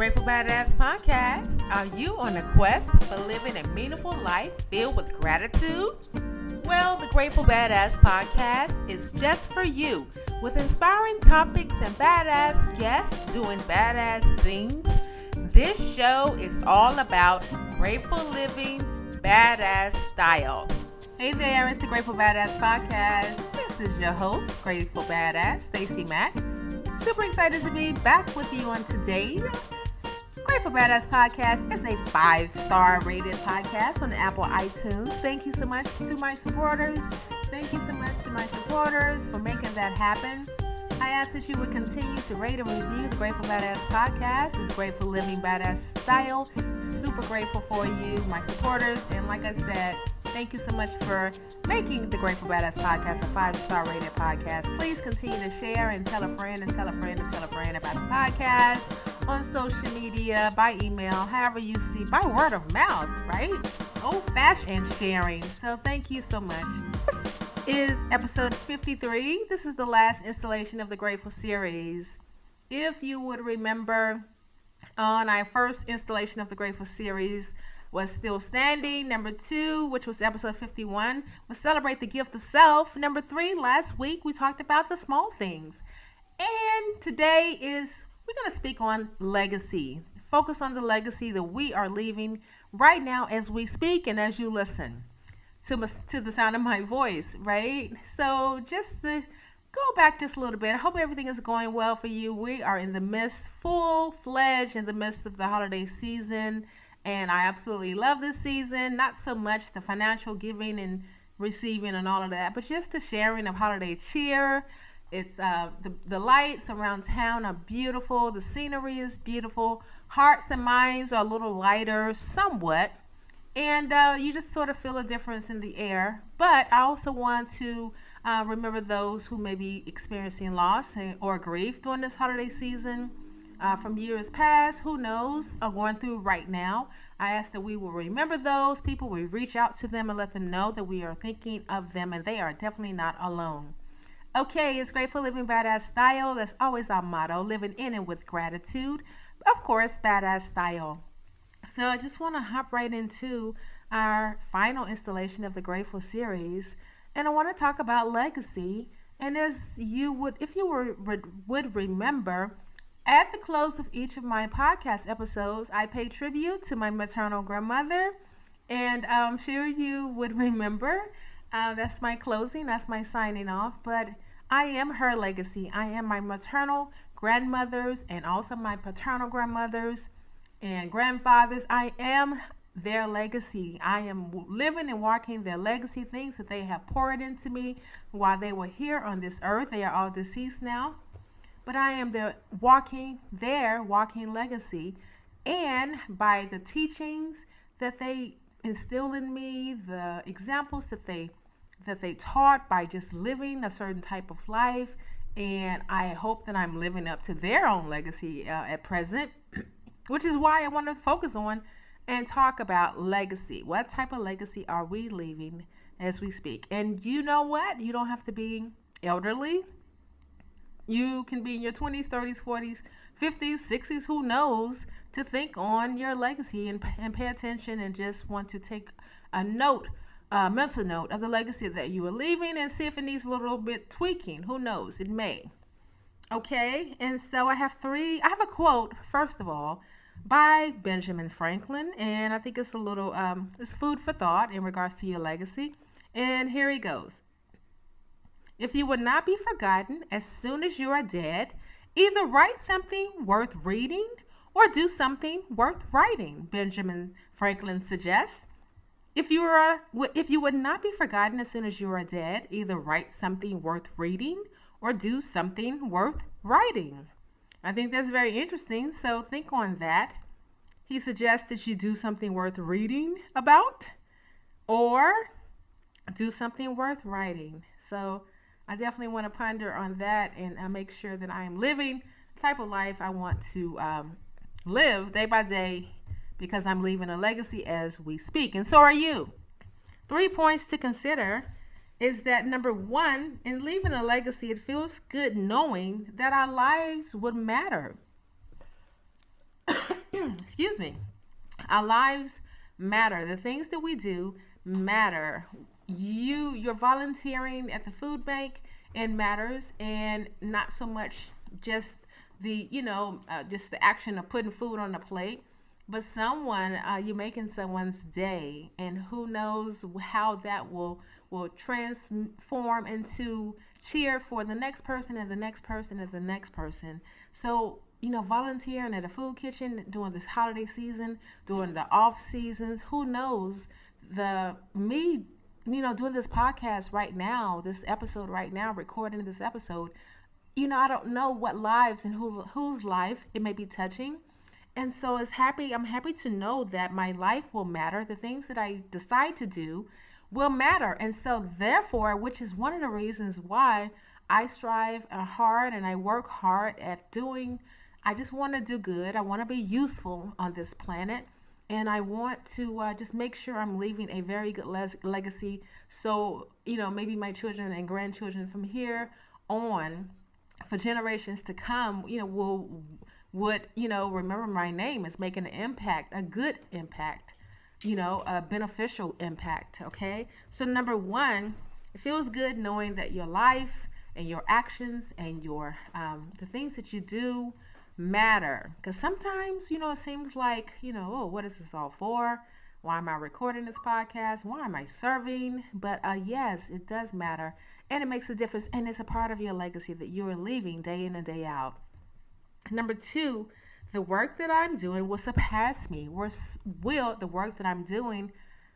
Grateful Badass podcast. Are you on a quest for living a meaningful life filled with gratitude? Well, the Grateful Badass podcast is just for you with inspiring topics and badass guests doing badass things. This show is all about grateful living, badass style. Hey there, it's the Grateful Badass podcast. This is your host, Grateful Badass, Stacy Mack. Super excited to be back with you on today. Grateful Badass Podcast is a five star rated podcast on Apple iTunes. Thank you so much to my supporters. Thank you so much to my supporters for making that happen. I ask that you would continue to rate and review the Grateful Badass Podcast. It's Grateful Living Badass Style. Super grateful for you, my supporters. And like I said, thank you so much for making the Grateful Badass Podcast a five star rated podcast. Please continue to share and tell a friend and tell a friend and tell a friend about the podcast on social media, by email, however you see, by word of mouth, right? Old fashioned sharing. So thank you so much This is episode 53. This is the last installation of the Grateful series. If you would remember, on our first installation of the Grateful series was Still Standing. Number two, which was episode 51, was Celebrate the Gift of Self. Number three, last week we talked about the small things. And today is, we're going to speak on legacy. Focus on the legacy that we are leaving right now as we speak and as you listen to to the sound of my voice, right? So just to go back just a little bit. I hope everything is going well for you. We are in the midst, full fledged in the midst of the holiday season, and I absolutely love this season. Not so much the financial giving and receiving and all of that, but just the sharing of holiday cheer. It's uh, the the lights around town are beautiful. The scenery is beautiful. Hearts and minds are a little lighter, somewhat and uh, you just sort of feel a difference in the air. But I also want to uh, remember those who may be experiencing loss and, or grief during this holiday season uh, from years past, who knows, are going through right now. I ask that we will remember those people, we reach out to them and let them know that we are thinking of them and they are definitely not alone. Okay, it's Grateful Living Badass Style. That's always our motto living in and with gratitude. Of course, badass style. So I just want to hop right into our final installation of the Grateful series, and I want to talk about legacy. And as you would, if you were would remember, at the close of each of my podcast episodes, I pay tribute to my maternal grandmother, and I'm sure you would remember. Uh, that's my closing. That's my signing off. But I am her legacy. I am my maternal grandmother's and also my paternal grandmother's and grandfathers. I am their legacy. I am living and walking their legacy, things that they have poured into me while they were here on this earth. They are all deceased now. But I am their walking, their walking legacy. And by the teachings that they instill in me, the examples that they that they taught by just living a certain type of life, and I hope that I'm living up to their own legacy uh, at present which is why I want to focus on and talk about legacy. What type of legacy are we leaving as we speak? And you know what? You don't have to be elderly. You can be in your 20s, 30s, 40s, 50s, 60s, who knows, to think on your legacy and, and pay attention and just want to take a note, a mental note of the legacy that you are leaving and see if it needs a little bit tweaking. Who knows? It may. Okay, and so I have three. I have a quote, first of all, by Benjamin Franklin, and I think it's a little um, it's food for thought in regards to your legacy. And here he goes. If you would not be forgotten as soon as you are dead, either write something worth reading or do something worth writing, Benjamin Franklin suggests. If you are if you would not be forgotten as soon as you are dead, either write something worth reading or do something worth writing. I think that's very interesting. So think on that. He suggests that you do something worth reading about or do something worth writing. So I definitely want to ponder on that and uh, make sure that I am living the type of life I want to um, live day by day because I'm leaving a legacy as we speak. And so are you. Three points to consider is that number one, in leaving a legacy, it feels good knowing that our lives would matter. excuse me, our lives matter. The things that we do matter. You, you're volunteering at the food bank, and matters, and not so much just the, you know, uh, just the action of putting food on a plate but someone uh, you're making someone's day and who knows how that will will transform into cheer for the next person and the next person and the next person. So you know volunteering at a food kitchen during this holiday season during the off seasons who knows? The me you know doing this podcast right now this episode right now recording this episode you know i don't know what lives and who whose life it may be touching and so it's happy, I'm happy to know that my life will matter. The things that I decide to do will matter. And so therefore, which is one of the reasons why I strive uh, hard and I work hard at doing I just want to do good. I want to be useful on this planet. And I want to uh, just make sure I'm leaving a very good les- legacy. So, you know, maybe my children and grandchildren from here on, for generations to come, you know, will would, you know, remember my name is making an impact, a good impact, you know, a beneficial impact. Okay. So, number one, it feels good knowing that your life and your actions and your, um, the things that you do matter. Because sometimes, you know, it seems like, you know, oh, what is this all for? Why am I recording this podcast? Why am I serving? But uh, yes, it does matter. And it makes a difference. And it's a part of your legacy that you are leaving day in and day out. Number two, the work that I'm doing will surpass me. Will the work that I'm doing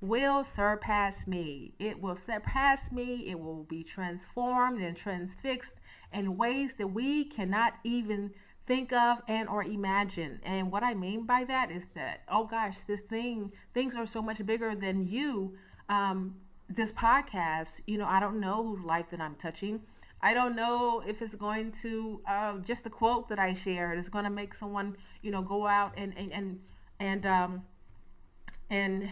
will surpass me? It will surpass me. It will be transformed and transfixed in ways that we cannot even think of and or imagine. And what I mean by that is that oh gosh, this thing things are so much bigger than you. Um, this podcast, you know, I don't know whose life that I'm touching. I don't know if it's going to uh, just the quote that I shared is going to make someone you know go out and and and and um, and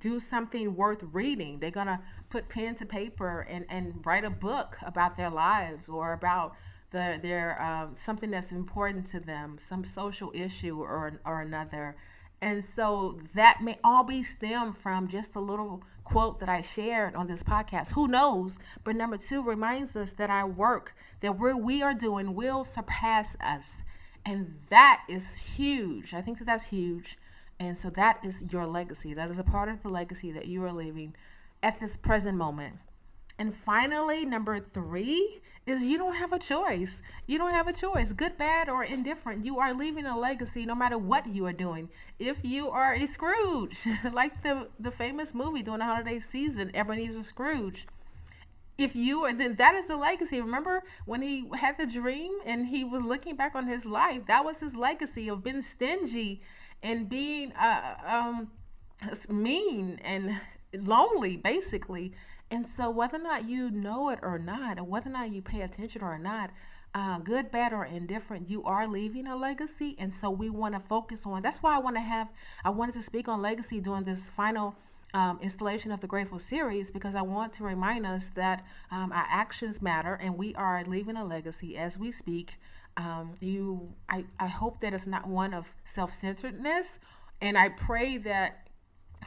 do something worth reading. They're gonna put pen to paper and and write a book about their lives or about the their um, something that's important to them, some social issue or or another. And so that may all be stemmed from just a little quote that I shared on this podcast. Who knows? But number two reminds us that our work that we're, we are doing will surpass us. And that is huge. I think that that's huge. And so that is your legacy. That is a part of the legacy that you are leaving at this present moment. And finally, number three is you don't have a choice. You don't have a choice, good, bad, or indifferent. You are leaving a legacy no matter what you are doing. If you are a Scrooge, like the, the famous movie during the holiday season, Ebenezer Scrooge, if you are, then that is the legacy. Remember when he had the dream and he was looking back on his life? That was his legacy of being stingy and being uh, um, mean and lonely, basically and so, whether or not you know it or not, and whether or not you pay attention or not, uh, good, bad, or indifferent, you are leaving a legacy. And so, we want to focus on that's why I want to have, I wanted to speak on legacy during this final um, installation of the Grateful series because I want to remind us that um, our actions matter and we are leaving a legacy as we speak. Um, you, I, I hope that it's not one of self centeredness. And I pray that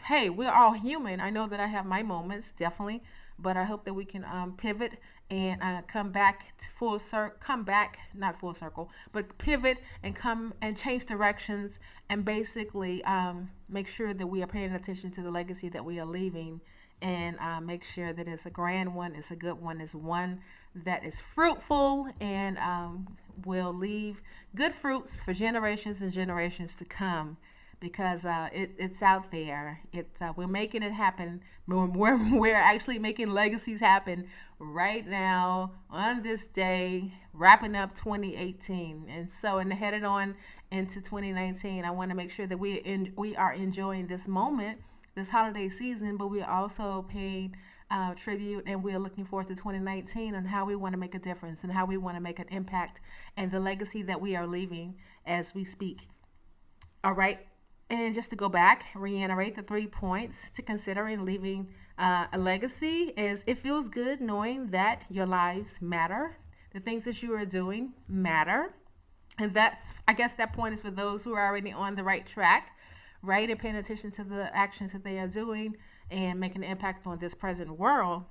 hey, we're all human. I know that I have my moments, definitely, but I hope that we can um, pivot and uh, come back to full circle, come back, not full circle, but pivot and come and change directions and basically um, make sure that we are paying attention to the legacy that we are leaving and uh, make sure that it's a grand one, it's a good one, it's one that is fruitful and um, will leave good fruits for generations and generations to come because uh, it, it's out there. It's uh, we're making it happen. We're, we're, actually making legacies happen right now on this day, wrapping up 2018, and so and headed on into 2019. I want to make sure that we in, we are enjoying this moment, this holiday season, but we're also paying uh, tribute and we're looking forward to 2019 and how we want to make a difference and how we want to make an impact and the legacy that we are leaving as we speak. All right, and just to go back, reiterate the three points to consider in leaving uh, a legacy is it feels good knowing that your lives matter. The things that you are doing matter. And that's, I guess, that point is for those who are already on the right track, right? And paying attention to the actions that they are doing and making an impact on this present world.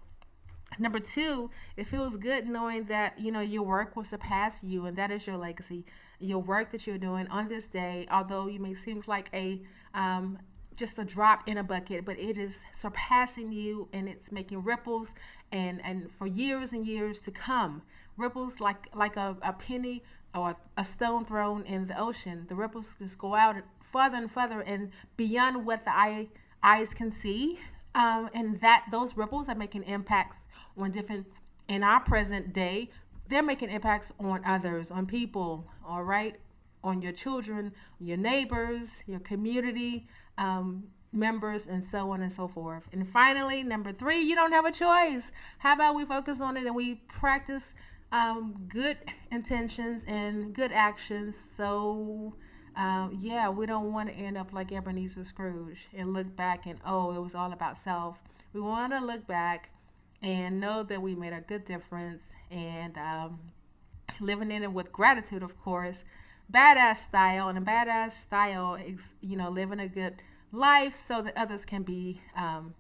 Number two, it feels good knowing that you know your work will surpass you, and that is your legacy. Your work that you're doing on this day, although you may seem like a um, just a drop in a bucket, but it is surpassing you, and it's making ripples, and and for years and years to come, ripples like like a, a penny or a stone thrown in the ocean. The ripples just go out further and further and beyond what the eye eyes can see um, and that those ripples are making impacts on different in our present day they're making impacts on others on people all right? On your children your neighbors your community um, members and so on and so forth. And finally number three you don't have a choice. How about we focus on it and we practice um, good intentions and good actions? So um, yeah, we don't want to end up like Ebenezer Scrooge and look back and, oh, it was all about self. We want to look back and know that we made a good difference and um, living in it with gratitude, of course. Badass style and a badass style is, you know, living a good life so that others can be um,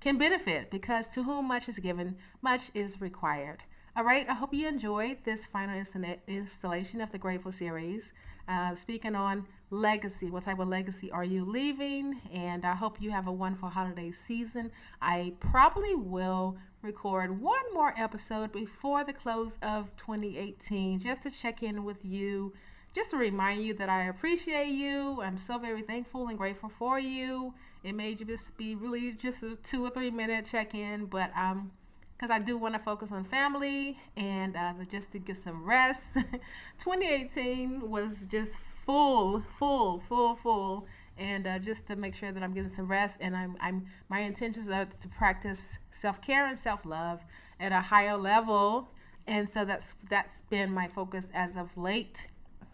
can benefit because to whom much is given, much is required. All right, I hope you enjoyed this final installation of the Grateful series uh, speaking on legacy. What type of legacy are you leaving? And I hope you have a wonderful holiday season. I probably will record one more episode before the close of 2018 just to check in with you. Just to remind you that I appreciate you. I'm so very thankful and grateful for you. It may just be really just a two or three minute check in, but um, because I do want to focus on family and uh, just to get some rest. 2018 was just full, full, full, full, and uh, just to make sure that I'm getting some rest. And I'm, I'm my intentions are to practice self care and self love at a higher level, and so that's that's been my focus as of late,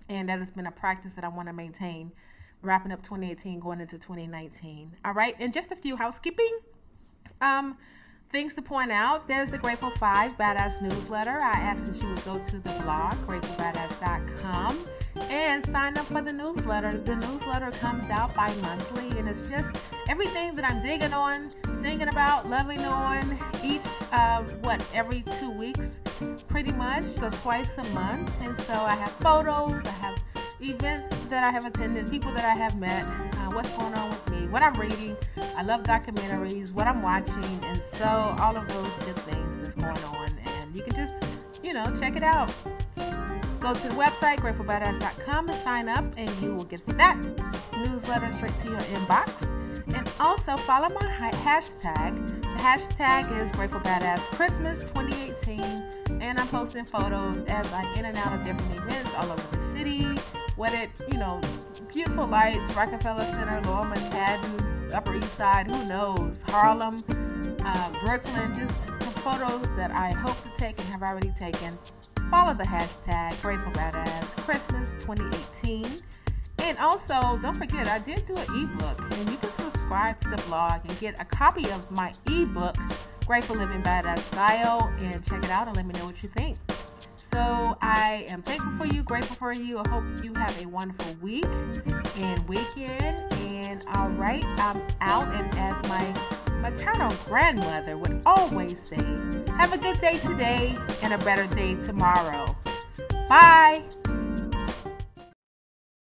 and that has been a practice that I want to maintain. Wrapping up 2018, going into 2019. All right, and just a few housekeeping. Um, Things to point out there's the Grateful Five Badass newsletter. I asked that you would go to the blog, gratefulbadass.com, and sign up for the newsletter. The newsletter comes out bi monthly, and it's just everything that I'm digging on, singing about, loving on each, um, what, every two weeks, pretty much, so twice a month. And so I have photos, I have events that I have attended, people that I have met, uh, what's going on with me, what I'm reading. I love documentaries, what I'm watching, and so all of those good things that's going on. And you can just, you know, check it out. Go to the website, gratefulbadass.com, and sign up, and you will get that newsletter straight to your inbox. And also follow my hashtag. The hashtag is Grateful Badass Christmas 2018, and I'm posting photos as I'm in and out of different events all over the city it, you know, beautiful lights, Rockefeller Center, Lower Manhattan, Upper East Side, who knows, Harlem, uh, Brooklyn, just some photos that I hope to take and have already taken. Follow the hashtag Grateful Badass Christmas 2018. And also, don't forget, I did do an ebook, and you can subscribe to the blog and get a copy of my ebook, Grateful Living Badass Style, and check it out and let me know what you think. So I am thankful for you, grateful for you. I hope you have a wonderful week and weekend. And all right, I'm out. And as my maternal grandmother would always say, have a good day today and a better day tomorrow. Bye.